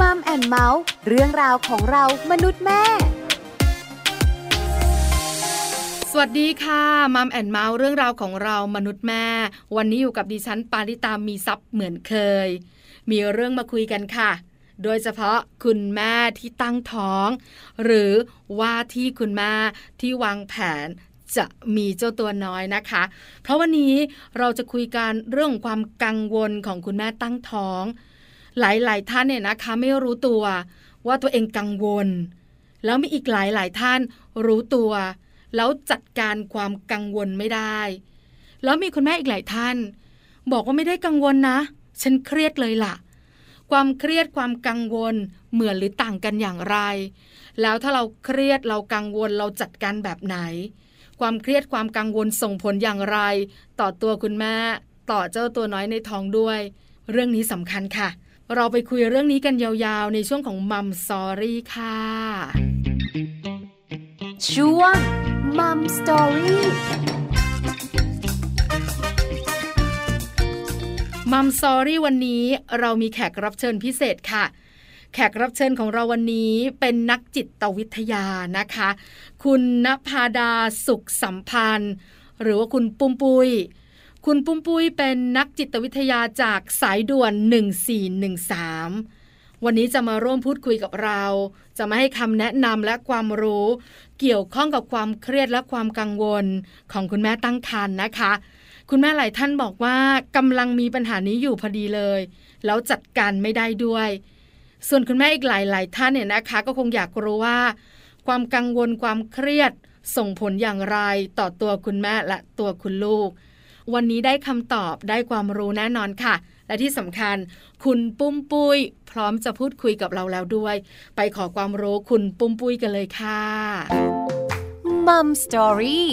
Mom and Mouth เรื่องราวของเรามนุษย์แม่ สวัสดีค่ะ Mom and Mouth เรื่องราวของเรามนุษย์แม่ วันนี้อยู่กับดิฉันปาริตามีทรัพย์เหมือนเคย มีเรื่องมาคุยกันค่ะ โดยเฉพาะคุณแม่ที่ตั้งท้อง หรือว่าที่คุณแม่ที่วางแผนจะมีเจ้าตัวน้อยนะคะ เพราะวันนี้เราจะคุยกันเรื่องความกังวลของคุณแม่ตั้งท้อง หลาย ๆ ท่านเนี่ยนะคะ ไม่รู้ตัวว่าตัวเองกังวล แล้วมีอีกหลายหลายท่านรู้ตัว แล้วจัดการความกังวลไม่ได้ แล้วมีคุณแม่อีกหลายท่าน บอกว่าไม่ได้กังวลนะ ฉันเครียดเลยล่ะ ความเครียดความกังวลเหมือนหรือต่างกันอย่างไร แล้วถ้าเราเครียดเรากังวลเราจัดการแบบไหน ความเครียดความกังวลส่งผลอย่างไร ต่อตัวคุณแม่ ต่อเจ้าตัวน้อยในท้องด้วย เรื่องนี้สำคัญค่ะ เราไปคุยเรื่องนี้กันยาวๆ ในช่วงของมัมซอรี่ค่ะ ช่วงมัมสตอรี่มัมซอรี่วันนี้เรามีแขกรับเชิญพิเศษค่ะ แขกรับเชิญของเราวันนี้เป็นนักจิตวิทยานะคะ คุณณภาดาสุขสัมพันธ์ หรือว่าคุณปุ้มปุ้ย คุณปุ้มปุ้ยเป็นนักจิตวิทยาจากสายด่วน 1413 วันนี้จะมาร่วมพูดคุยกับเรา จะมาให้คำแนะนำและความรู้ เกี่ยวข้องกับความเครียดและความกังวลของคุณแม่ตั้งครรภ์นะคะ คุณแม่หลายท่านบอกว่ากำลังมีปัญหานี้อยู่พอดีเลย แล้วจัดการไม่ได้ด้วย ส่วนคุณแม่อีกหลายหลายท่านเนี่ยนะคะ ก็คงอยากรู้ว่า ความกังวลความเครียดส่งผลอย่างไรต่อตัวคุณแม่และตัวคุณลูก วันนี้ได้คำตอบได้ความรู้แน่นอนค่ะ และที่สำคัญ คุณปุ้มปุ้ย พร้อมจะพูดคุยกับเราแล้วด้วย ไปขอความรู้คุณปุ้มปุ้ยกันเลยค่ะมัมสตอรี่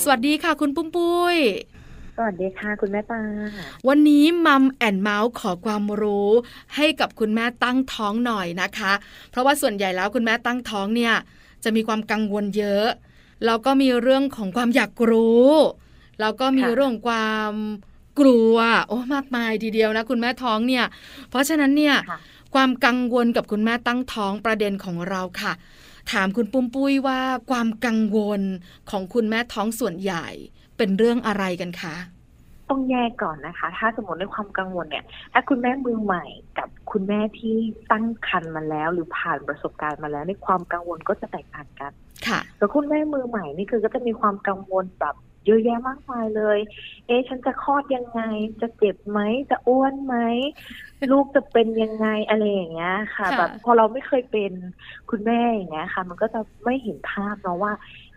สวัสดีค่ะ คุณปุ้มปุ้ยสวัสดีค่ะ คุณแม่ปาวันนี้มัมแอนเมาส์ขอความรู้ให้กับคุณแม่ตั้งท้องหน่อยนะคะ เพราะว่าส่วนใหญ่แล้วคุณแม่ตั้งท้องเนี่ย จะมีความกังวลเยอะ แล้วก็มีเรื่องของความอยากรู้ แล้วก็มีเรื่องของความกลัวโอ้มากมายทีเดียวนะคุณแม่ท้องเนี่ย เพราะฉะนั้นเนี่ยค่ะความกังวลกับคุณแม่ตั้งท้องประเด็นของเราค่ะ ถามคุณปุ้มปุ้ยว่าความกังวลของคุณแม่ท้องส่วนใหญ่เป็นเรื่องอะไรกันคะ ต้องแยกก่อนนะคะ ถ้าสมมติในความกังวลเนี่ย ถ้าคุณแม่มือใหม่กับคุณแม่ที่ตั้งครรภ์มาแล้ว หรือผ่านประสบการณ์มาแล้วในความกังวลก็จะแตกต่างกัน ค่ะแต่คุณแม่มือใหม่นี่คือก็จะมีความกังวลแบบเยอะแยะมากมายเลย เอ๊ะฉันจะคลอดยังไง จะเจ็บไหม จะอ้วนไหม ลูกจะเป็นยังไงอะไรอย่างเงี้ยค่ะค่ะแบบพอเราไม่เคยเป็นคุณแม่อย่างเงี้ยค่ะ มันก็จะไม่เห็นภาพเนาะว่า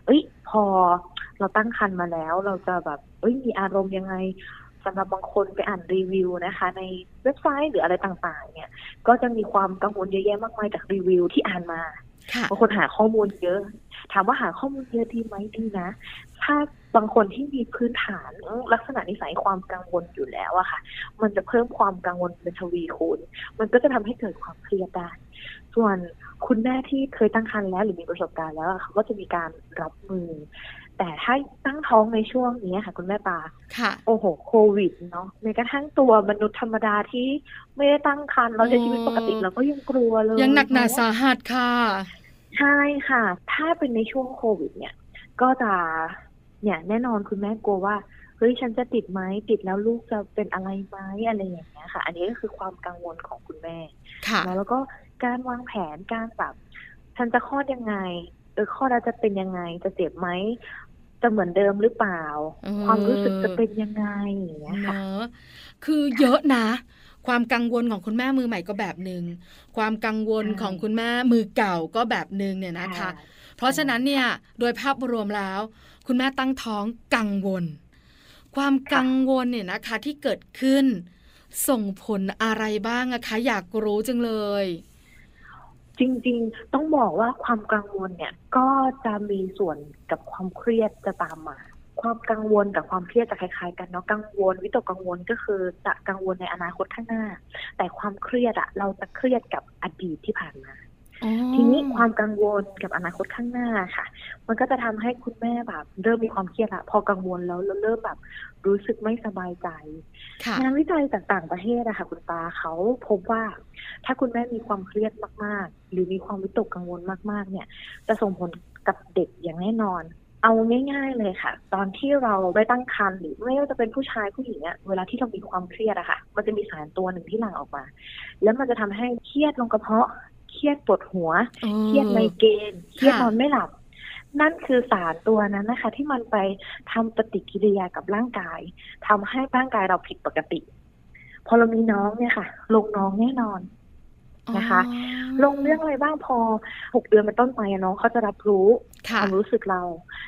เอ้ย พอเราตั้งครรภ์มาแล้ว เราจะแบบเอ้ยมีอารมณ์ยังไงสำหรับบางคนไปอ่านรีวิวนะคะ ในเว็บไซต์หรืออะไรต่างๆ เนี่ย ก็จะมีความกังวลเยอะแยะมากมายจากรีวิวที่อ่านมาค่ะบางคนหาข้อมูลเยอะ ถามว่าหาข้อมูลเยอะดีไหมดีนะ ถ้าบางคนที่มีพื้นฐานลักษณะนิสัยความกังวลอยู่แล้วอะค่ะ มันจะเพิ่มความกังวลเป็นทวีคูณ มันก็จะทำให้เกิดความเครียดได้ ส่วน คุณแม่ที่เคยตั้งครรภ์แล้วหรือมีประสบการณ์แล้วอะเขาก็จะมีการรับมือ แต่ถ้าตั้งท้องในช่วงนี้ค่ะ คุณแม่ปาค่ะ โอ้โหโควิดเนาะแม้กระทั่งตัวมนุษย์ธรรมดาที่ไม่ได้ตั้งครรภ์เราใช้ชีวิตปกติเราก็ยังกลัวเลยยังหนักหนาเอะสาหัสค่ะ ใช่ค่ะ ถ้าเป็นในช่วงโควิด เนี่ย ก็จะเนี่ยแน่นอนคุณแม่กลัวว่าเฮ้ยฉันจะติดไหมติดแล้วลูกจะเป็นอะไรไหมอะไรอย่างเงี้ยค่ะ อันนี้ก็คือความกังวลของคุณแม่ค่ะแล้วก็ การวางแผนการแบบฉันจะคลอดยังไง เออคลอดแล้วจะเป็นยังไง จะเจ็บไหมจะเหมือนเดิมหรือเปล่าเออความรู้สึกจะเป็นยังไงอย่างเงี้ยค่ะเนอะคือเยอะนะ ความกังวลของคุณแม่มือใหม่ก็แบบหนึ่งความกังวลใช่ของคุณแม่มือเก่าก็แบบหนึ่งเนี่ยนะคะ เพราะฉะนั้นเนี่ยโดยภาพรวมแล้ว คุณแม่ตั้งท้องกังวล ความกังวลเนี่ยนะคะที่เกิดขึ้น ส่งผลอะไรบ้างอะคะ อยากรู้จังเลย จริงๆ ต้องบอกว่าความกังวลเนี่ยก็จะมีส่วนกับความเครียดจะตามมา ความกังวลกับความเครียดจะคล้ายๆ กันเนาะกังวลวิตกกังวลก็คือจะกังวลในอนาคตข้างหน้า แต่ความเครียดอะเราจะเครียดกับอดีตที่ผ่านมา ทีนี้ความกังวลกับอนาคตข้างหน้าค่ะ มันก็จะทำให้คุณแม่แบบ เริ่มมีความเครียดละพอกังวลแล้วแล้วเริ่มแบบ รู้สึกไม่สบายใจค่ะงานวิจัยจากต่างประเทศอะค่ะ คุณปาเขาพบว่า ถ้าคุณแม่มีความเครียดมาก ๆ หรือมีความวิตกกังวลมาก ๆ เนี่ย จะส่งผลกับเด็กอย่างแน่นอนเอาง่ายๆเลยค่ะ ตอนที่เราได้ตั้งครรภ์หรือไม่ว่าจะเป็นผู้ชายผู้หญิงอะเวลาที่เรามีความเครียดอะค่ะ มันจะมีสารตัวหนึ่งที่หลั่งออกมา แล้วมันจะทำให้เครียดลงกระเพาะ เครียดปวดหัว เครียดไมเกรนเครียดนอนไม่หลับ นั่นคือสารตัวนั้นนะคะ ที่มันไปทำปฏิกิริยากับร่างกายทำให้ร่างกายเราผิดปกติ พอเรามีน้องเนี่ยค่ะ ลงน้องแน่นอนนะคะอ๋อลงเรื่องอะไรบ้างพอหกเดือนเป็นต้นไปอะน้องเขาจะรับรู้คค่ะวามรู้สึกเรา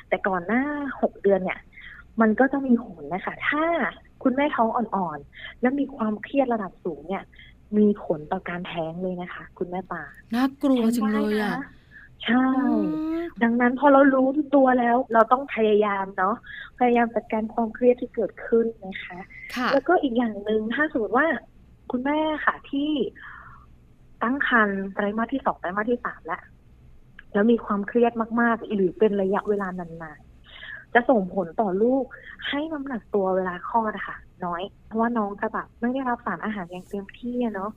แต่ก่อนหน้าหกเดือนเนี่ย มันก็จะมีผลนะคะ ถ้าคุณแม่ท้องอ่อนๆ แล้วมีความเครียดระดับสูงเนี่ย มีผลต่อการแท้งเลยนะคะ คุณแม่ปาน่ากลัวจังเลยอะใช่อ๋อดังนั้นพอเรารู้ตัวแล้ว เราต้องพยายามเนาะพยายามจัดการความเครียดที่เกิดขึ้นนะคะค่ะแล้วก็อีกอย่างหนึ่งถ้าสมมติว่าคุณแม่ค่ะที่ตั้งครรภ์ไตรมาสที่สองไตรมาสที่สามแล้วแล้วมีความเครียดมากๆ หรือเป็นระยะเวลานานๆจะส่งผลต่อลูกให้น้ำหนักตัวเวลาคลอดอะค่ะ น้อย เพราะว่าน้องจะแบบไม่ได้รับสารอาหารอย่างเต็มที่อะเนาะ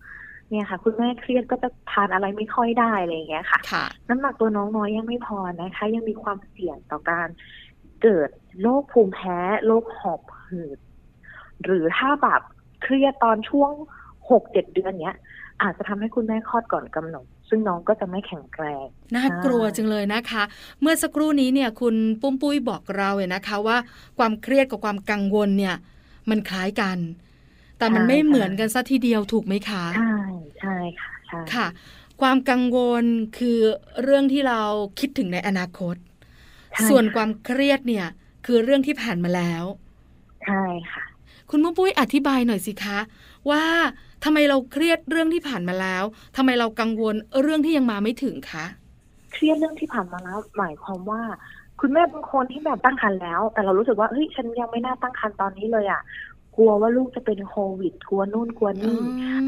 เนี่ยค่ะ คุณแม่เครียดก็จะทานอะไรไม่ค่อยได้อะไรอย่างเงี้ยค่ะค่ะน้ำหนักตัวน้องน้อยยังไม่พอนะคะ ยังมีความเสี่ยงต่อการเกิดโรคภูมิแพ้โรคหอบหืดหรือถ้าแบบเครียดตอนช่วงหกเจ็ดเดือนเนี้ย อาจจะทำให้คุณแม่คลอดก่อนกำหนดซึ่งน้องก็จะไม่แข็งแรงน่ากลัวจังเลยนะคะ เมื่อสักครู่นี้เนี่ยคุณปุ้มปุ้ยบอกเราเนี่ยนะคะว่า ความเครียดกับความกังวลเนี่ย มันคล้ายกัน แต่มันใช่ไม่ค่ะเหมือนกันซะทีเดียวถูกไหมคะ ใช่ใช่ค่ะใช่ค่ะ ความกังวลคือเรื่องที่เราคิดถึงในอนาคตใช่ส่วนค่ะความเครียดเนี่ย คือเรื่องที่ผ่านมาแล้ว ใช่ค่ะ คุณปุ้มปุ้ยอธิบายหน่อยสิคะ ว่าทำไมเราเครียดเรื่องที่ผ่านมาแล้วทำไมเรากังวลเรื่องที่ยังมาไม่ถึงคะ เครียดเรื่องที่ผ่านมาแล้ว หมายความว่า คุณแม่บางคนที่แบบตั้งครรภ์แล้ว แต่เรารู้สึกว่าเฮ้ยฉันยังไม่น่าตั้งครรภ์ตอนนี้เลยอะกลัวว่าลูกจะเป็นโควิดกลัวนู่นกลัวนี่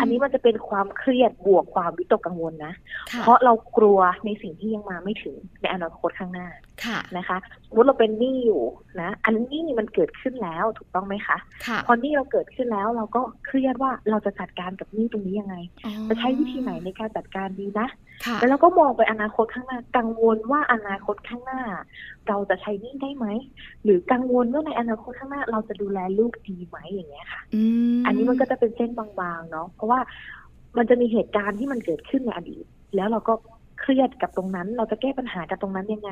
อันนี้มันจะเป็นความเครียดบวกความวิตกกังวลนะค่ะเพราะเรากลัวในสิ่งที่ยังมาไม่ถึงในอนาคตข้างหน้าค่ะ นะคะสมมติเราเป็นหนี้อยู่นะ อันนี้มันเกิดขึ้นแล้วถูกต้องไหมคะค่ะพอหนี้เราเกิดขึ้นแล้วเราก็เครียดว่าเราจะจัดการกับหนี้ตรงนี้ยังไงอ๋อจะใช้วิธีไหนในการจัดการดีนะค่ะแล้วเราก็มองไปอนาคตข้างหน้า กังวลว่าอนาคตข้างหน้า เราจะใช้หนี้ได้ไหมหรือกังวลว่าในอนาคตข้างหน้า เราจะดูแลลูกดีไหมอย่างเงี้ยค่ะอืมอันนี้มันก็จะเป็นเส้นบางๆเนาะเพราะว่ามันจะมีเหตุการณ์ที่มันเกิดขึ้นในอดีตแล้วเราก็ เครียดกับตรงนั้น เราจะแก้ปัญหากับตรงนั้นยังไง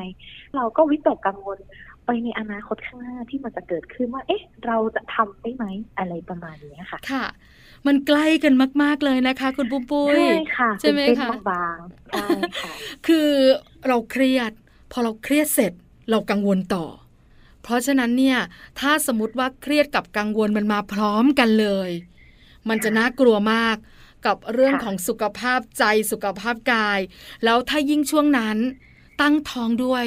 เราก็วิตกกังวลไปในอนาคตข้างหน้าที่มันจะเกิดขึ้นว่า เอ๊ะ เราจะทำได้ไหมอะไรประมาณเนี้ยค่ะ ค่ะ มันใกล้กันมาก ๆเลยนะคะ คุณปุ้มปุ้ยใช่ค่ะใช่ไหมเป็นคะเส้นบางๆใช่ค่ะคือเราเครียด พอเราเครียดเสร็จเรากังวลต่อ เพราะฉะนั้นเนี่ยถ้าสมมติว่าเครียดกับกังวลมันมาพร้อมกันเลย มันจะน่ากลัวมาก กับเรื่องค่ะของสุขภาพใจสุขภาพกาย แล้วถ้ายิ่งช่วงนั้น ตั้งท้องด้วย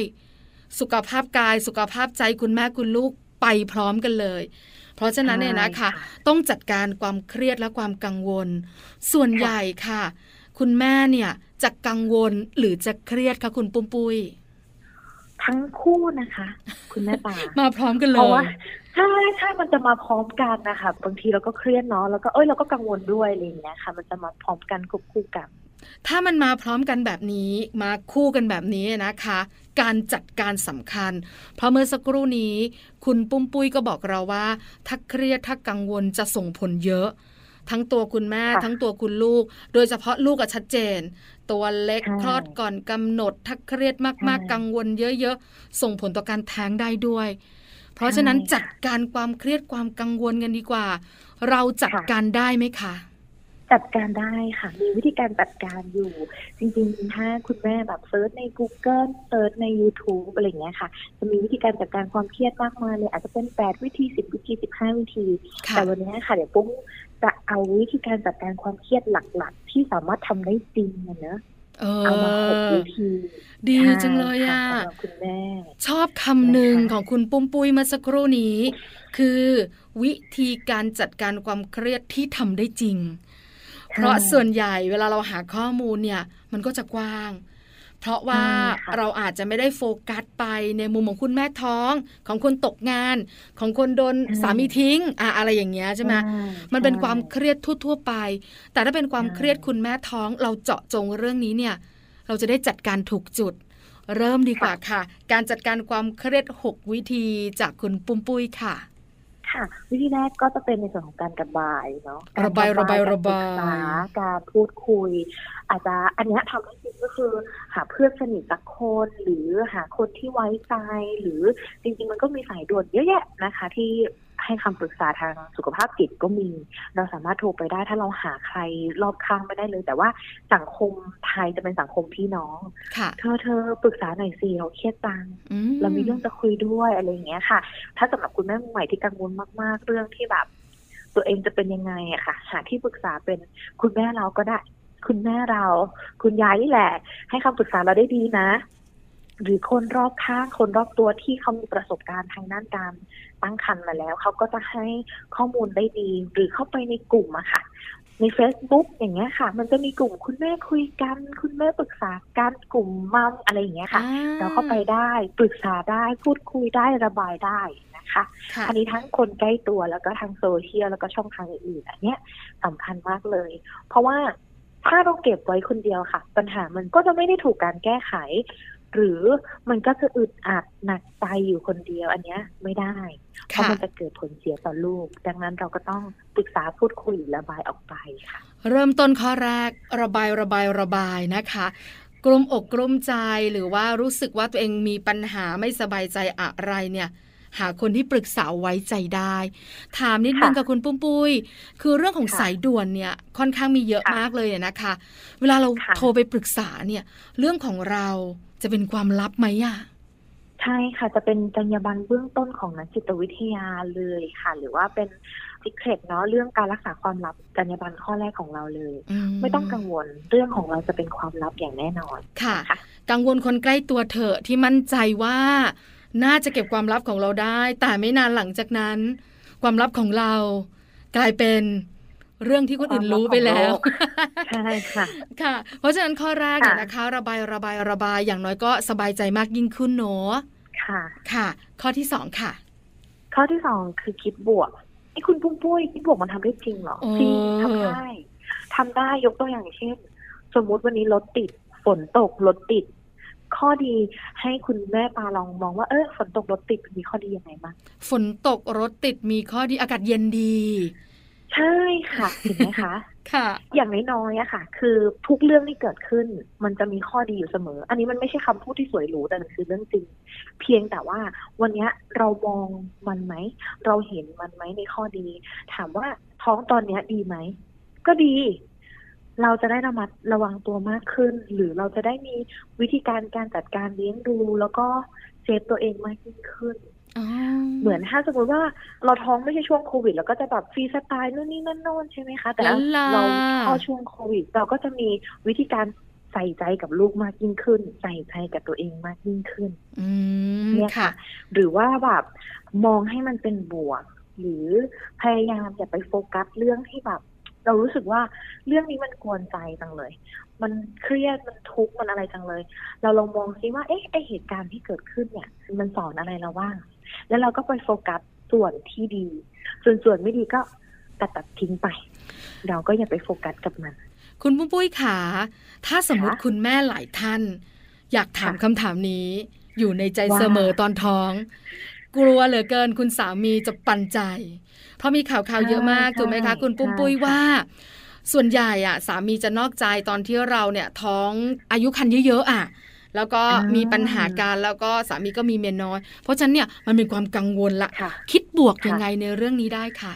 สุขภาพกายสุขภาพใจคุณแม่คุณลูกไปพร้อมกันเลย เพราะฉะนั้นเนี่ยนะคะใช่ต้องจัดการความเครียดและความกังวล ส่วนใหญ่ค่ะ คุณแม่เนี่ยจะกังวลหรือจะเครียดคะคุณปุ้มปุ้ยทั้งคู่นะคะ คุณแม่ตามาพร้อมกันเลเพราะยว่า ใช่ใช่มันจะมาพร้อมกันนะคะบางทีเราก็เครียดเนาะแล้วก็เอ้ยเราก็กังวลด้วยอะไรอย่างเงี้ยค่ะ มันจะมาพร้อมกันควบคู่กัน ถ้ามันมาพร้อมกันแบบนี้มาคู่กันแบบนี้นะคะ การจัดการสำคัญ เพราะเมื่อสักครู่นี้ คุณปุ้มปุ้ยก็บอกเราว่า ถ้าเครียดถ้ากังวลจะส่งผลเยอะ ทั้งตัวคุณแม่ค่ะทั้งตัวคุณลูก โดยเฉพาะลูกอะชัดเจน ตัวเล็กใช่คลอดก่อนกำหนด ถ้าเครียดมากใช่ๆกังวลเยอะๆส่งผลต่อการแท้งได้ด้วยเพ ราะฉะนั้นใช่ค่ะจัดการความเครียดความกังวลกันดีกว่า เราจัดค่ะการได้ไหมคะจัดการได้ค่ะ มีวิธีการจัดการอยู่ จริงๆ ถ้าคุณแม่แบบเซิร์ชใน Google เซิร์ชใน YouTube อะไรอย่างเงี้ยค่ะ จะมีวิธีการจัดการความเครียดมากมายเลย อาจจะเป็น 8 วิธี 10 วิธี 15 วิธีค่ะแต่วันนี้ค่ะ เดี๋ยวปุ้ยจะเอาวิธีการจัดการความเครียดหลักๆ ที่สามารถทำได้จริงอะเนอะเอเอามาหกอวิธี ดีใช่จังเลยค่อะสำหรับคุณแม่ชอบคำหนึ่งนะคะของคุณปุ้มปุ้ยเมื่อสักครู่นี้ คือวิธีการจัดการความเครียดที่ทำได้จริง เพราะส่วนใหญ่เวลาเราหาข้อมูลเนี่ย มันก็จะกว้าง เพราะว่าเราอาจจะไม่ได้โฟกัสไปในมุมของคุณแม่ท้อง ของคนตกงาน ของคนโดนสามีทิ้งอะอะไรอย่างเงี้ยใช่ไหมมันเป็นความเครียดทั่ว ๆ ไป แต่ถ้าเป็นความเครียดคุณแม่ท้อง เราเจาะจงเรื่องนี้เนี่ย เราจะได้จัดการถูกจุด เริ่มดีกว่าค่ะ การจัดการความเครียด6 วิธีจากคุณปุ้มปุ้ยค่ะ ค่ะ วิธีแรกก็จะเป็นในส่วนของการระบายเนาะระบายระบายระบายการพูดคุย อาจจะอันนี้ทำให้จริงก็คือหาเพื่อนสนิทสักคนหรือหาคนที่ไว้ใจหรือจริง ๆ มันก็มีสายด่วนเยอะแยะนะคะที่ ให้คำปรึกษาทางสุขภาพจิตก็มี เราสามารถโทรไปได้ถ้าเราหาใครรอบข้างไม่ได้เลย แต่ว่าสังคมไทยจะเป็นสังคมพี่น้องเธอเธอปรึกษาหน่อยสิเราเครียดจังเรามีเรื่องจะคุยด้วยอะไรอย่างเงี้ยค่ะ ถ้าสำหรับคุณแม่ใหม่ที่กังวลมาก ๆ เรื่องที่แบบ ตัวเองจะเป็นยังไงอะค่ะ หาที่ปรึกษาเป็นคุณแม่เราก็ได้ คุณแม่เรา คุณยายนี่แหละ ให้คำปรึกษาเราได้ดีนะหรือคนรอบข้างคนรอบตัวที่เขามีประสบการณ์ทางด้านการ ตั้งครรภ์มาแล้ว เขาก็จะให้ข้อมูลได้ดี หรือเข้าไปในกลุ่มอะค่ะ ใน Facebook อย่างเงี้ยค่ะ มันจะมีกลุ่มคุณแม่คุยกัน คุณแม่ปรึกษากันกลุ่มมัมอะไรอย่างเงี้ยค่ะ เราเข้าไปได้ปรึกษาได้พูดคุยได้ระบายได้นะคะอันนี้ทั้งคนใกล้ตัวแล้วก็ทางโซเชียลแล้วก็ช่องทางอื่นๆอันเนี้ยสำคัญมากเลย เพราะว่าถ้าเราเก็บไว้คนเดียวค่ะ ปัญหามันก็จะไม่ได้ถูกการแก้ไข หรือมันก็จะอึดอัดหนักใจอยู่คนเดียวอันเนี้ยไม่ได้ เพราะมันจะเกิดผลเสียต่อลูก ดังนั้นเราก็ต้องปรึกษาพูดคุยระบายออกไปค่ะ เริ่มต้นข้อแรกระบายระบายระบายนะคะกลุ่มอกกลุ่มใจหรือว่ารู้สึกว่าตัวเองมีปัญหาไม่สบายใจอะไรเนี่ย หาคนที่ปรึกษาไว้ใจได้ ถามนิดนึงกับคุณปุ้มปุ้ยคือเรื่องของสายด่วนเนี่ยค่อนข้างมีเยอะมากเลยนะคะ เวลาเราโทรไปปรึกษาเนี่ย เรื่องของเรา จะเป็นความลับไหมอะใช่ค่ะจะเป็นจรรยาบรรณเบื้องต้นของนักจิตวิทยาเลยค่ะ หรือว่าเป็นสิเครตเนาะเรื่องการรักษาความลับจรรยาบรรณข้อแรกของเราเลย ไม่ต้องกังวลเรื่องของเราจะเป็นความลับอย่างแน่นอนค่ะคะกังวลคนใกล้ตัวเถอะที่มั่นใจว่า น่าจะเก็บความลับของเราได้ แต่ไม่นานหลังจากนั้น ความลับของเรา กลายเป็น เรื่องที่คนอื่นรู้ไปแล้วใช่ค่ะค่ะ เพราะฉะนั้นข้อแรกเนี่ยนะคะ ระบายระบายระบายอย่างน้อยก็สบายใจมากยิ่งขึ้นเนาะค่ะ ค่ะ ข้อที่สองค่ะ ข้อที่สองคือคิดบวกไอ้คุณปุ้มปุ้ยคิดบวกมันทำได้จริงเหรอจริงทำได้ทำได้ยกตัวอย่างเช่น สมมุติวันนี้รถติดฝนตกรถติด ข้อดีให้คุณแม่ปาลองมองว่าเออฝนตกรถติดมีข้อดียังไงบ้างฝนตกรถติดมีข้อดีอากาศเย็นดี ใช่ค่ะเห็นไหมคะค่ะ อย่างน้อยๆอะค่ะ คือทุกเรื่องที่เกิดขึ้น มันจะมีข้อดีอยู่เสมอ อันนี้มันไม่ใช่คำพูดที่สวยหรูแต่มันคือเรื่องจริง เพียงแต่ว่าวันนี้เรามองมันไหม เราเห็นมันไหมในข้อดี ถามว่าท้องตอนนี้ดีไหม ก็ดี เราจะได้ระมัดระวังตัวมากขึ้น หรือเราจะได้มีวิธีการการจัดการเลี้ยงดู แล้วก็เซฟตัวเองมากยิ่งขึ้น เหมือนถ้าสมมติว่าเราท้องไม่ใช่ช่วงโควิดเราก็จะแบบฟรีสไตล์นู่นนี่นั่นโน่นใช่ไหมคะ แต่เราพอช่วงโควิด เราก็จะมีวิธีการใส่ใจกับลูกมากยิ่งขึ้น ใส่ใจกับตัวเองมากยิ่งขึ้นเนี่ยค่ะ หรือว่าแบบมองให้มันเป็นบวก หรือพยายามอย่าไปโฟกัสเรื่องที่แบบ เรารู้สึกว่าเรื่องนี้มันกวนใจจังเลย มันเครียดมันทุกข์มันอะไรจังเลย เราลองมองซิว่าเอ๊ะไอเหตุการณ์ที่เกิดขึ้นเนี่ย มันสอนอะไรเราบ้าง แล้วเราก็ไปโฟกัสส่วนที่ดี ส่วนส่วนไม่ดีก็ตัดตัดทิ้งไป เราก็อย่าไปโฟกัสกับมัน คุณปุ้มปุ้ยขา ถ้าสมมติคุณแม่หลายท่าน อยากถามคำถามนี้ อยู่ในใจเสมอตอนท้อง กลัวเหลือเกินคุณสามีจะปันใจ เพราะมีข่าวข่าวเยอะมากถูกไหมคะ คุณปุ้มปุ้ยว่าส่วนใหญ่อะสามีจะนอกใจตอนที่เราเนี่ยท้องอายุคันเยอะๆอะ แล้วก็มีปัญหาการแล้วก็สามีก็มีเมียน้อย เพราะฉะนั้นเนี่ยมันเป็นความกังวลละคิดบวกยังไงในเรื่องนี้ได้ค่ะ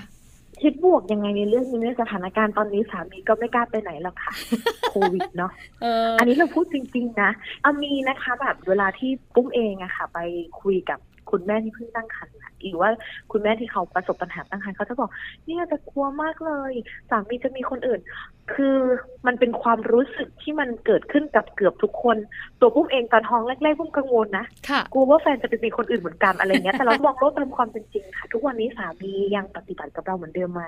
คิดบวกยังไงในเรื่องนี้ในสถานการณ์ตอนนี้สามีก็ไม่กล้าไปไหนหรอกค่ะโควิดเนาะอันนี้เราพูดจริง ๆ นะเอามีนะคะแบบเวลาที่ปุ้มเองอะค่ะ ไปคุยกับ คุณแม่ที่เพิ่งตั้งครรภ์หรือว่าคุณแม่ที่เขาประสบปัญหาตั้งครรภ์เขาจะบอกเนี่ยจะกลัวมากเลยสามีจะมีคนอื่น คือมันเป็นความรู้สึกที่มันเกิดขึ้นกับเกือบทุกคน ตัวปุ้มเองตอนท้องแรกๆปุ้มกังวลนะกลัวว่าแฟนจะไปมีคนอื่นเหมือนกันอะไรเงี้ยแต่เรามองโลกตามความเป็นจริงค่ะทุกวันนี้สามียังปฏิบัติกับเราเหมือนเดิมไหม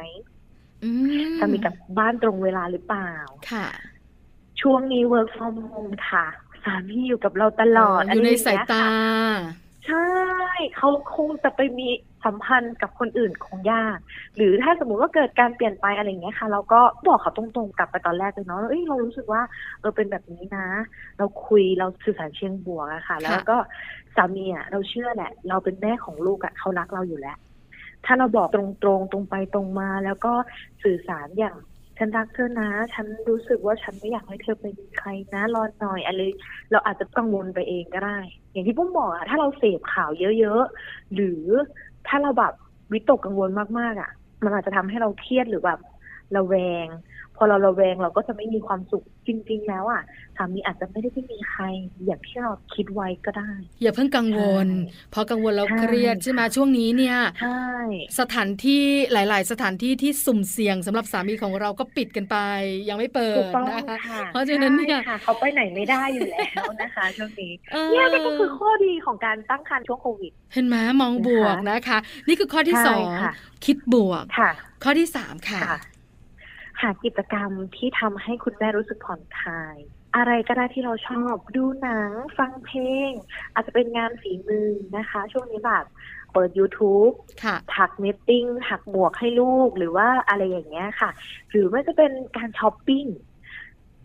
อืมสามีกลับบ้านตรงเวลาหรือเปล่าค่ะ ช่วงนี้ work from home ค่ะ สามีอยู่กับเราตลอดอยู่ในะไรงสายเงี้ตาค่ะ ใช่เขาคงจะไปมีสัมพันธ์กับคนอื่นคงยาก หรือถ้าสมมุติว่าเกิดการเปลี่ยนไปอะไรอย่างเงี้ยค่ะ เราก็บอกเขาตรงๆกลับไปตอนแรกเลยเนาะเอ้ยเรารู้สึกว่าเออเป็นแบบนี้นะ เราคุยเราสื่อสารเชิงบวกอะค่ะ แล้วก็สามีอะเราเชื่อแหละ เราเป็นแม่ของลูกอะเขารักเราอยู่แล้ว ถ้าเราบอกตรงๆตรงไปตรงมา แล้วก็สื่อสารอย่าง ฉันรักเธอนะ ฉันรู้สึกว่าฉันไม่อยากให้เธอไปมีใครนะ รอหน่อยอะไรเราอาจจะกังวลไปเองก็ได้ อย่างที่ปุ้มบอกอะถ้าเราเสพข่าวเยอะๆ หรือถ้าเราแบบวิตกกังวลมากๆอะมันอาจจะทำให้เราเครียดหรือแบบระแวง พอเราระแวงเราก็จะไม่มีความสุขจริง ๆ แล้วอะสามีอาจจะไม่ได้ไม่มีใคร อย่างที่เราคิดไว้ก็ได้ อย่าเพิ่งกังวลใช่พอกังวลแล้วใช่เครียดใช่ไหมช่วงนี้เนี่ยใช่สถานที่หลาย ๆ สถานที่ที่สุ่มเสี่ยงสำหรับสามีของเราก็ปิดกันไป ยังไม่เปิถูดกต้องนะคะค่ะเพราะฉะนั้นเนี่ยใช่ค่ะเขาไปไหนไม่ได้อยู่แล้วนะคะช่วงนี้เออเนี่ยก็คือข้อดีของการตั้งครรภ์ช่วงโควิด เห็นไหมมองบวกนะคะ นี่คือข้อที่ใช่สองค่ะคิดบวกค่ะข้อที่สามค่ะค่ะ หากิจกรรมที่ทำให้คุณแม่รู้สึกผ่อนคลาย อะไรก็ได้ที่เราชอบดูหนัง ฟังเพลง อาจจะเป็นงานฝีมือนะคะ ช่วงนี้แบบเปิด YouTube ค่ะถักเนตติ้งถักหมวกให้ลูกหรือว่าอะไรอย่างเงี้ยค่ะ หรือไม่จะเป็นการช้อปปิ้ง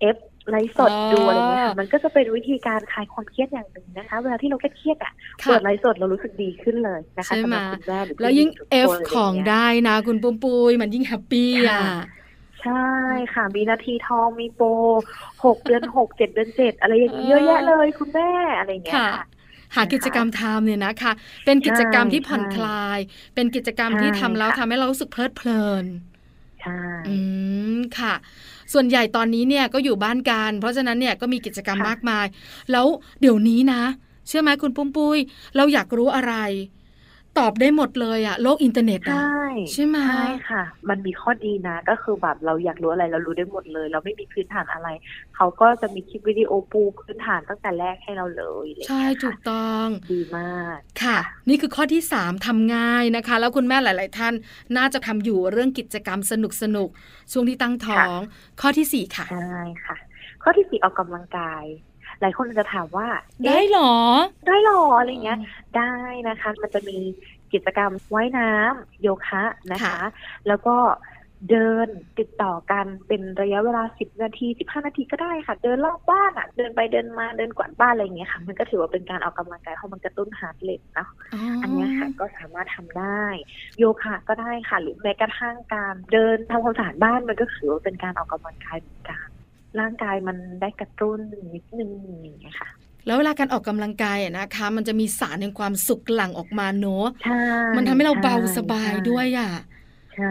เอฟไลฟ์สดอ๋อดูอะไรเงี้ยค่ะมันก็จะเป็นวิธีการคลายความเครียดอย่างหนึ่งนะคะ เวลาที่เราเครียดๆอะค่ะเปิดไลฟ์สดเรารู้สึกดีขึ้นเลยนะคะใช่ไหมสำหรับคุณแม่หรือแล้วยิ่งผู้หญิทุกเอฟคนของะไรเงี้ยได้นะ คุณปุ้มปุยมันยิ่งแฮปปี้อะค่ะ ใช่ค่ะ มีนาทีทองมีโปรหกเดือนหกเจ็ดเดือนเจ็ดอะไรอย่างนี้เออเยอะแยะเลยคุณแม่อะไรอย่างเงี้ยค่ะค่ะหากิจกรรมทำเนี่ยนะคะ เป็นกิจกรรมที่ผ่อนใช่คลาย เป็นกิจกรรมใช่ที่ทำแล้วค่ะทำให้เรารู้สึกเพลิดเพลินใช่อืมค่ะ ส่วนใหญ่ตอนนี้เนี่ยก็อยู่บ้านกัน เพราะฉะนั้นเนี่ยก็มีกิจกรรมค่ะมากมาย แล้วเดี๋ยวนี้นะ เชื่อไหมคุณปุ้มปุ้ย เราอยากรู้อะไร ตอบได้หมดเลยอะโลกอินเทอร์เน็ตใชอะ่ใช่ไหมใช่ค่ะ มันมีข้อดีนะ ก็คือแบบเราอยากรู้อะไรเรารู้ได้หมดเลย เราไม่มีพื้นฐานอะไร เขาก็จะมีคลิปวิดีโอปูพื้นฐานตั้งแต่แรกให้เราเลยอะไรอย่างใช่เงี้ยถูค่ะกต้องดีมากค่ะ นี่คือข้อที่สามทำง่ายนะคะ แล้วคุณแม่หลาย ๆ ท่านน่าจะทำอยู่เรื่องกิจกรรมสนุกสนุกๆช่วงที่ตั้งท้อง ข้อที่สี่ค่ะใช่ค่ะ ข้อที่สี่ออกกำลังกาย หลายคนจะถามว่า ได้เอ๊ะเหรอ ได้หรออะไรเงี้ย ได้นะคะ มันจะมีกิจกรรมว่ายน้ำโยคะนะคะค่ะแล้วก็เดินติดต่อกันเป็นระยะเวลา 10 นาที 15 นาทีก็ได้ค่ะ เดินรอบบ้านอะ เดินไปเดินมาเดินกวาดบ้านอะไรอย่างเงี้ยค่ะ มันก็ถือว่าเป็นการออกกำลังกายเพราะมันกระตุ้นฮาร์ดเรทเนาะอ๋ออัอันเนี้ยค่ะก็สามารถทำได้ โยคะก็ได้ค่ะ หรือแม้กระทั่งการเดินทำความสะอาดบ้านมันก็ถือว่าเป็นการออกกำลังกายเหมือนกัน ร่างกายมันได้กระตุ้นนิดนึงอย่างเงี้ยค่ะแล้วเวลาการออกกำลังกายอะนะคะ มันจะมีสารแห่งความสุขหลั่งออกมาเนอะใช่มันทำให้เราเบาสบายใช่ด้วยอะใช่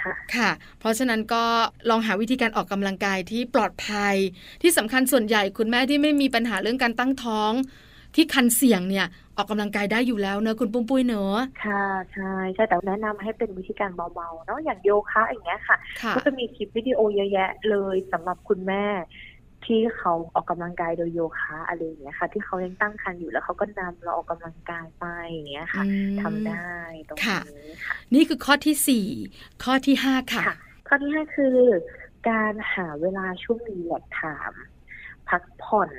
ค่ะ ค่ะ เพราะฉะนั้นก็ลองหาวิธีการออกกำลังกายที่ปลอดภัย ที่สำคัญส่วนใหญ่คุณแม่ที่ไม่มีปัญหาเรื่องการตั้งท้อง ที่คันเสี่ยงเนี่ยออกกำลังกายได้อยู่แล้วเนอะคุณปุ้มปุ้ยเนอะค่ะใช่ใช่แต่แนะนำให้เป็นวิธีการเบาๆเนาะอย่างโยคะอย่างเงี้ยค่ะค่ะก็จะมีคลิปวิดีโอเยอะแยะเลยสำหรับคุณแม่ที่เขาออกกำลังกายโดยโยคะอะไรอย่างเงี้ยค่ะ ที่เขายังตั้งครรภ์อยู่แล้วเขาก็นำเราออกกำลังกายไปอย่างเงี้ยค่ะอืมทำได้ตรงค่ะนี้ค่ะนี่คือข้อที่สี่ข้อที่ห้าค่ะค่ะข้อที่ห้าคือ การหาเวลาช่วงรีแลกซ์ไทม์ พักผ่อน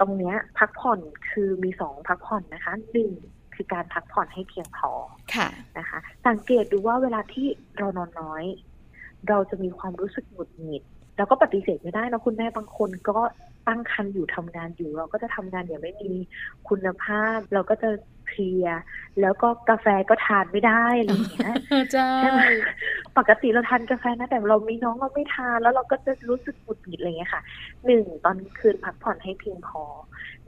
ตรงเนี้ยพักผ่อนคือมีสองพักผ่อนนะคะหนึ่งคือการพักผ่อนให้เพียงพอค่ะนะคะ สังเกตดูว่าเวลาที่เรานอนน้อย เราจะมีความรู้สึกหงุดหงิด แล้วก็ปฏิเสธไม่ได้นะคุณแม่บางคนก็ ตั้งครรภ์อยู่ทำงานอยู่ เราก็จะทำงานอย่างไม่มีคุณภาพ เราก็จะเพลีย แล้วก็กาแฟก็ทานไม่ได้อะไรอย่างเงี้ยใช่ใช่ไหมปกติเราทานกาแฟนะแต่เรามีน้องเราไม่ทานแล้วเราก็จะรู้สึกหงุดหงิดอะไรอย่างเงี้ยค่ะหนึ่งตอนคืนพักผ่อนให้เพียงพอ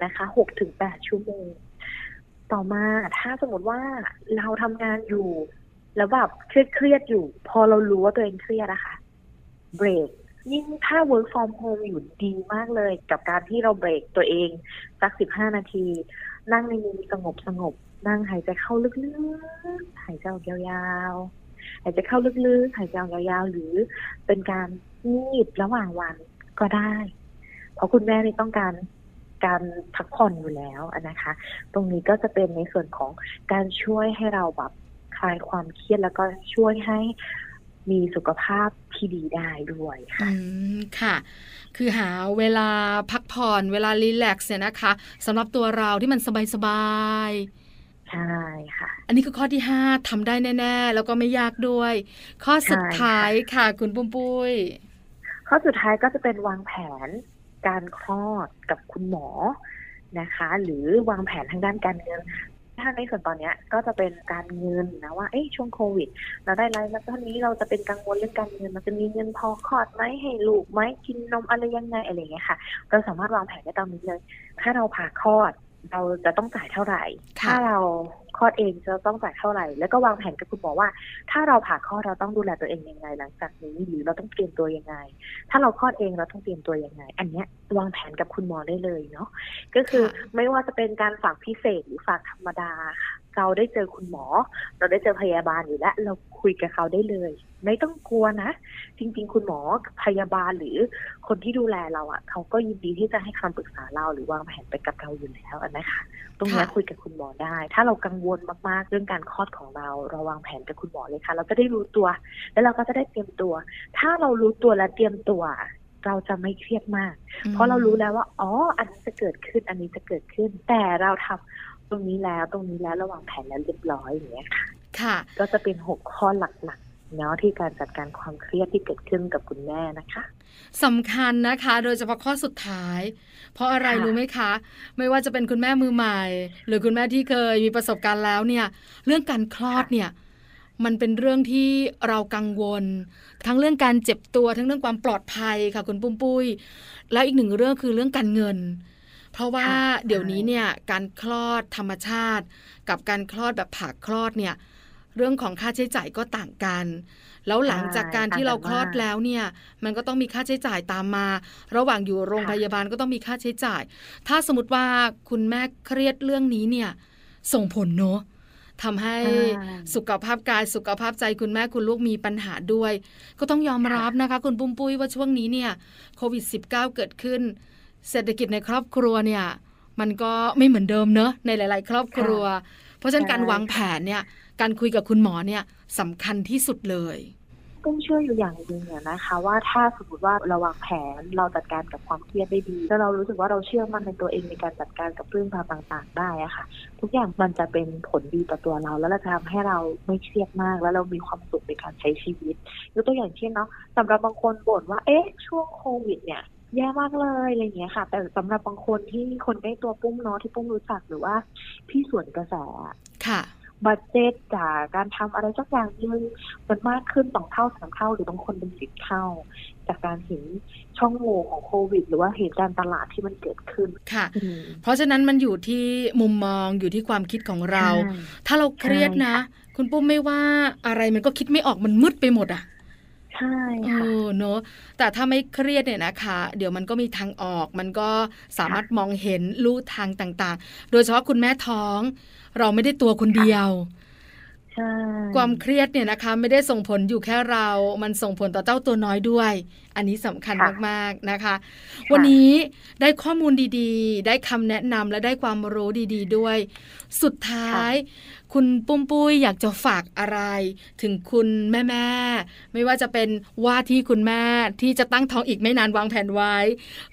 นะคะหกถึงแปดชั่วโมง ต่อมาถ้าสมมติว่าเราทำงานอยู่ แล้วแบบเครียดเครียดๆอยู่ พอเรารู้ว่าตัวเองเครียดอะค่ะเบรก ยิ่งถ้า work from home อยู่ดีมากเลย กับการที่เราเบรกตัวเองสักสิบห้านาที นั่งในมุมสงบสงบ นั่งหายใจเข้าลึกๆ หายใจออกยาวๆ หายใจเข้าลึกๆ หายใจออกยาวๆ หรือเป็นการงีบระหว่างวันก็ได้ เพราะคุณแม่นี่ต้องการการพักผ่อนอยู่แล้วนะคะ ตรงนี้ก็จะเป็นในส่วนของการช่วยให้เราแบบคลายความเครียดแล้วก็ช่วยให้ มีสุขภาพที่ดีได้ด้วยค่ะอืมค่ะ คือหาเวลาพักผ่อนเวลารีแลกซ์เนี่ยนะคะสำหรับตัวเราที่มันสบายๆ ใช่ค่ะ อันนี้คือข้อที่ห้าทำได้แน่ ๆ แล้วก็ไม่ยากด้วย ข้อสุดท้ายค่ะ คุณปุ้มปุ้ย ข้อสุดท้ายก็จะเป็นวางแผนการคลอดกับคุณหมอนะคะ หรือวางแผนทางด้านการเงิน ถ้าในส่วนตอนนี้ก็จะเป็นการเงินนะว่าเอ้ช่วงโควิด เราได้รายรับเท่านี้เราจะเป็นกังวลเรื่องการเงินมันจะมีเงินพอคลอดไหมให้ลูกไหมกินนมอะไรยังไงอะไรเงี้ยค่ะ เราสามารถวางแผนได้ตามนี้เลย ถ้าเราผ่าคลอด เราจะต้องจ่ายเท่าไหร่ ถ้าเราคลอดเองจะต้องจ่ายเท่าไหร่ แล้วก็วางแผนกับคุณหมอว่า ถ้าเราผ่าคลอดเราต้องดูแลตัวเองยังไง หลังจากนี้หรือเราต้องเตรียมตัวยังไง ถ้าเราคลอดเองเราต้องเตรียมตัวยังไง อันเนี้ยวางแผนกับคุณหมอได้เลยเนาะก็คือไม่ว่าจะเป็นการฝากพิเศษหรือฝากธรรมดาค่ะ เราได้เจอคุณหมอ เราได้เจอพยาบาลอยู่แล้ว เราคุยกับเขาได้เลย ไม่ต้องกลัวนะ จริง ๆ คุณหมอพยาบาลหรือคนที่ดูแลเราอะ่ะเขาก็ยินดีที่จะให้คำปรึกษาเราหรือวางแผนไปกับเราอยู่แล้วนะคะตรงนี้คุยกับคุณหมอได้ ถ้าเรากังวลมากๆ เรื่องการคลอดของเรา เราวางแผนกับคุณหมอเลยค่ะ เราจะได้รู้ตัว แล้วเราก็จะได้เตรียมตัว ถ้าเรารู้ตัวและเตรียมตัวเราจะไม่เครียดมาก เพราะเรารู้แล้วว่า อ๋อ อันนี้จะเกิดขึ้น อันนี้จะเกิดขึ้น แต่เราทำ ตรงนี้แล้วตรงนี้แล้วระหว่างแผนแล้วเรียบร้อยอย่างเงี้ยค่ะค่ะ ก็จะเป็นหกข้อหลักๆเนาะที่การจัดการความเครียดที่เกิดขึ้นกับคุณแม่นะคะสำคัญนะคะ โดยเฉพาะข้อสุดท้าย เพราะอะไรรู้ไหมคะ ไม่ว่าจะเป็นคุณแม่มือใหม่ หรือคุณแม่ที่เคยมีประสบการณ์แล้วเนี่ย เรื่องการคลอดเนี่ย มันเป็นเรื่องที่เรากังวล ทั้งเรื่องการเจ็บตัวทั้งเรื่องความปลอดภัยค่ะคุณปุ้มปุ้ย แล้วอีกหนึ่งเรื่องคือเรื่องการเงิน เพราะว่าเดี๋ยวนี้เนี่ยการคลอดธรรมชาติ กับการคลอดแบบผ่าคลอดเนี่ยเรื่องของค่าใช้จ่ายก็ต่างกัน แล้วหลังจากการที่เราคลอดแล้วเนี่ย มันก็ต้องมีค่าใช้จ่ายตามมา ระหว่างอยู่โรงพยาบาลก็ต้องมีค่าใช้จ่าย ถ้าสมมติว่าคุณแม่เครียดเรื่องนี้เนี่ย ส่งผลเนาะทำให้สุขภาพกายสุขภาพใจคุณแม่คุณลูกมีปัญหาด้วย ก็ต้องยอมรับนะคะ คุณปุ้มปุ้ยว่าช่วงนี้เนี่ยโควิด -19 เกิดขึ้น เศรษฐกิจในครอบครัวเนี่ยมันก็ไม่เหมือนเดิมเนอะในหลาย ๆ ครอบครัว เพราะฉะนั้นการวางแผนเนี่ยการคุยกับคุณหมอเนี่ยสำคัญที่สุดเลยต้องเชื่ออยู่อย่างหนึ่งนะคะว่าถ้าสมมติว่าเราวางแผนเราจัดการกับความเครียดได้ดีแล้วเรารู้สึกว่าเราเชื่อมั่นในตัวเองในการจัดการกับเรื่องราวต่างๆ ได้อะค่ะ ทุกอย่างมันจะเป็นผลดีต่อตัวเรา แล้วเราจะทำให้เราไม่เครียดมาก แล้วเรามีความสุขในการใช้ชีวิตยกตัวอย่างเช่นเนาะสำหรับบางคนบ่นว่าเอ๊ะช่วงโควิดเนี่ย แย่มากเลยอะไรเงี้ยค่ะ แต่สำหรับบางคนที่คนใกล้ตัวปุ้มเนาะที่ปุ้มรู้จักหรือว่าพี่ส่วนกระแสค่ะบัตเจตจากการทำอะไรสักอย่างนึงมันมากขึ้นสองเท่าสามเท่า หรือบางคนเป็นสิบเท่า จากการเห็นช่องโหว่ของโควิด หรือว่าเหตุการณ์ตลาดที่มันเกิดขึ้นค่ะ เพราะฉะนั้นมันอยู่ที่มุมมองอยู่ที่ความคิดของเรา ถ้าเราเครียดนะ คุณปุ้มไม่ว่าอะไรมันก็คิดไม่ออกมันมืดไปหมดอะ ใช่ค่ะเนอะแต่ถ้าไม่เครียดเนี่ยนะคะ เดี๋ยวมันก็มีทางออก มันก็สามารถมองเห็นลู่ทางต่างๆ โดยเฉพาะคุณแม่ท้อง เราไม่ได้ตัวคนเดียว ความเครียดเนี่ยนะคะ ไม่ได้ส่งผลอยู่แค่เรา มันส่งผลต่อเจ้าตัวน้อยด้วย อันนี้สำคัญมากๆนะคะ วันนี้ได้ข้อมูลดีๆ ได้คำแนะนำและได้ความรู้ดีๆ ด้วย สุดท้าย คุณปุ้มปุ้ยอยากจะฝากอะไร ถึงคุณแม่แม่ไม่ว่าจะเป็นว่าที่คุณแม่ที่จะตั้งท้องอีกไม่นานวางแผนไว้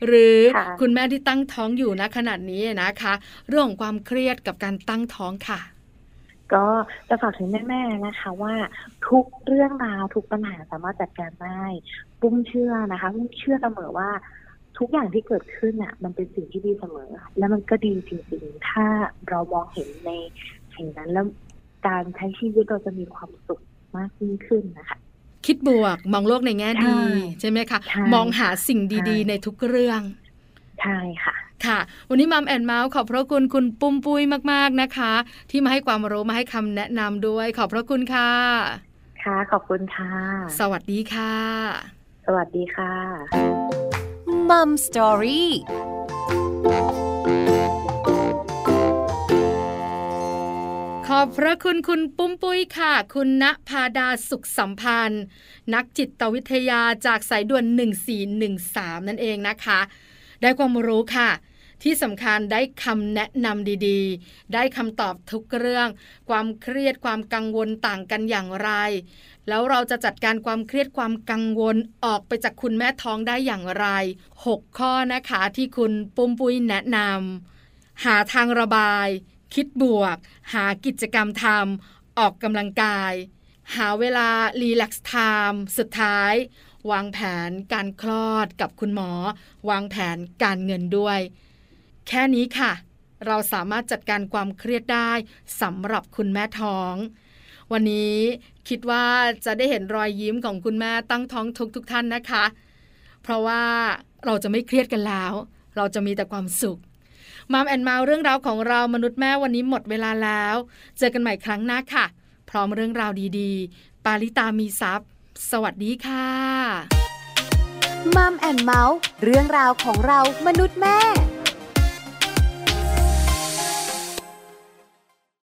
หรือคุณแม่ที่ตั้งท้องอยู่ณขนาดนี้นะคะ เรื่องของความเครียดกับการตั้งท้องค่ะ ก็จะฝากถึงแม่ๆนะคะว่าทุกเรื่องราวทุกปัญหาสามารถจัดการได้ปุ้มเชื่อนะคะปุ้มเชื่อเสมอว่าทุกอย่างที่เกิดขึ้นอะ มันเป็นสิ่งที่ดีเสมอ และมันก็ดีจริงๆ ถ้าเรามองเห็นในสิ่งนั้นแล้วการใช้ชีวิตเราจะมีความสุขมากยิ่งขึ้นนะคะ คิดบวกมองโลกในแง่ดี ใช่ไหมคะ มองหาสิ่งดีๆ ในทุกเรื่อง ใช่ค่ะ ค่ะ วันนี้มัมแอนเมาส์ขอบพระคุณคุณปุ้มปุ้ยมากๆนะคะ ที่มาให้ความรู้มาให้คำแนะนำด้วย ขอบพระคุณค่ะ ค่ะ ขอบคุณค่ะ สวัสดีค่ะ สวัสดีค่ะมัมสตอรี่ขอบพระคุณคุณปุ้มปุ้ยค่ะ คุณณพาดาสุขสัมพันธ์ นักจิตวิทยาจากสายด่วน 1413 นั่นเองนะคะ ได้ความรู้ค่ะ ที่สำคัญได้คำแนะนำดีๆ ได้คำตอบทุกเรื่อง ความเครียดความกังวลต่างกันอย่างไร แล้วเราจะจัดการความเครียดความกังวลออกไปจากคุณแม่ท้องได้อย่างไร 6 ข้อนะคะที่คุณปุ้มปุ้ยแนะนำหาทางระบาย คิดบวก หากิจกรรมทำออกกำลังกาย หาเวลารีแลกซ์ไทม์สุดท้ายวางแผนการคลอดกับคุณหมอ วางแผนการเงินด้วย แค่นี้ค่ะ เราสามารถจัดการความเครียดได้สำหรับคุณแม่ท้อง วันนี้คิดว่าจะได้เห็นรอยยิ้มของคุณแม่ตั้งท้องทุกทุกท่านนะคะ เพราะว่าเราจะไม่เครียดกันแล้ว เราจะมีแต่ความสุขมามแอนมาเรื่องราวของเรามนุษย์แม่วันนี้หมดเวลาแล้ว เจอกันใหม่ครั้งหน้าค่ะ พร้อมเรื่องราวดีๆ ปาลิตามีซัพ์สวัสดีค่ะมัมแอนเมาส์เรื่องราวของเรามนุษย์แม่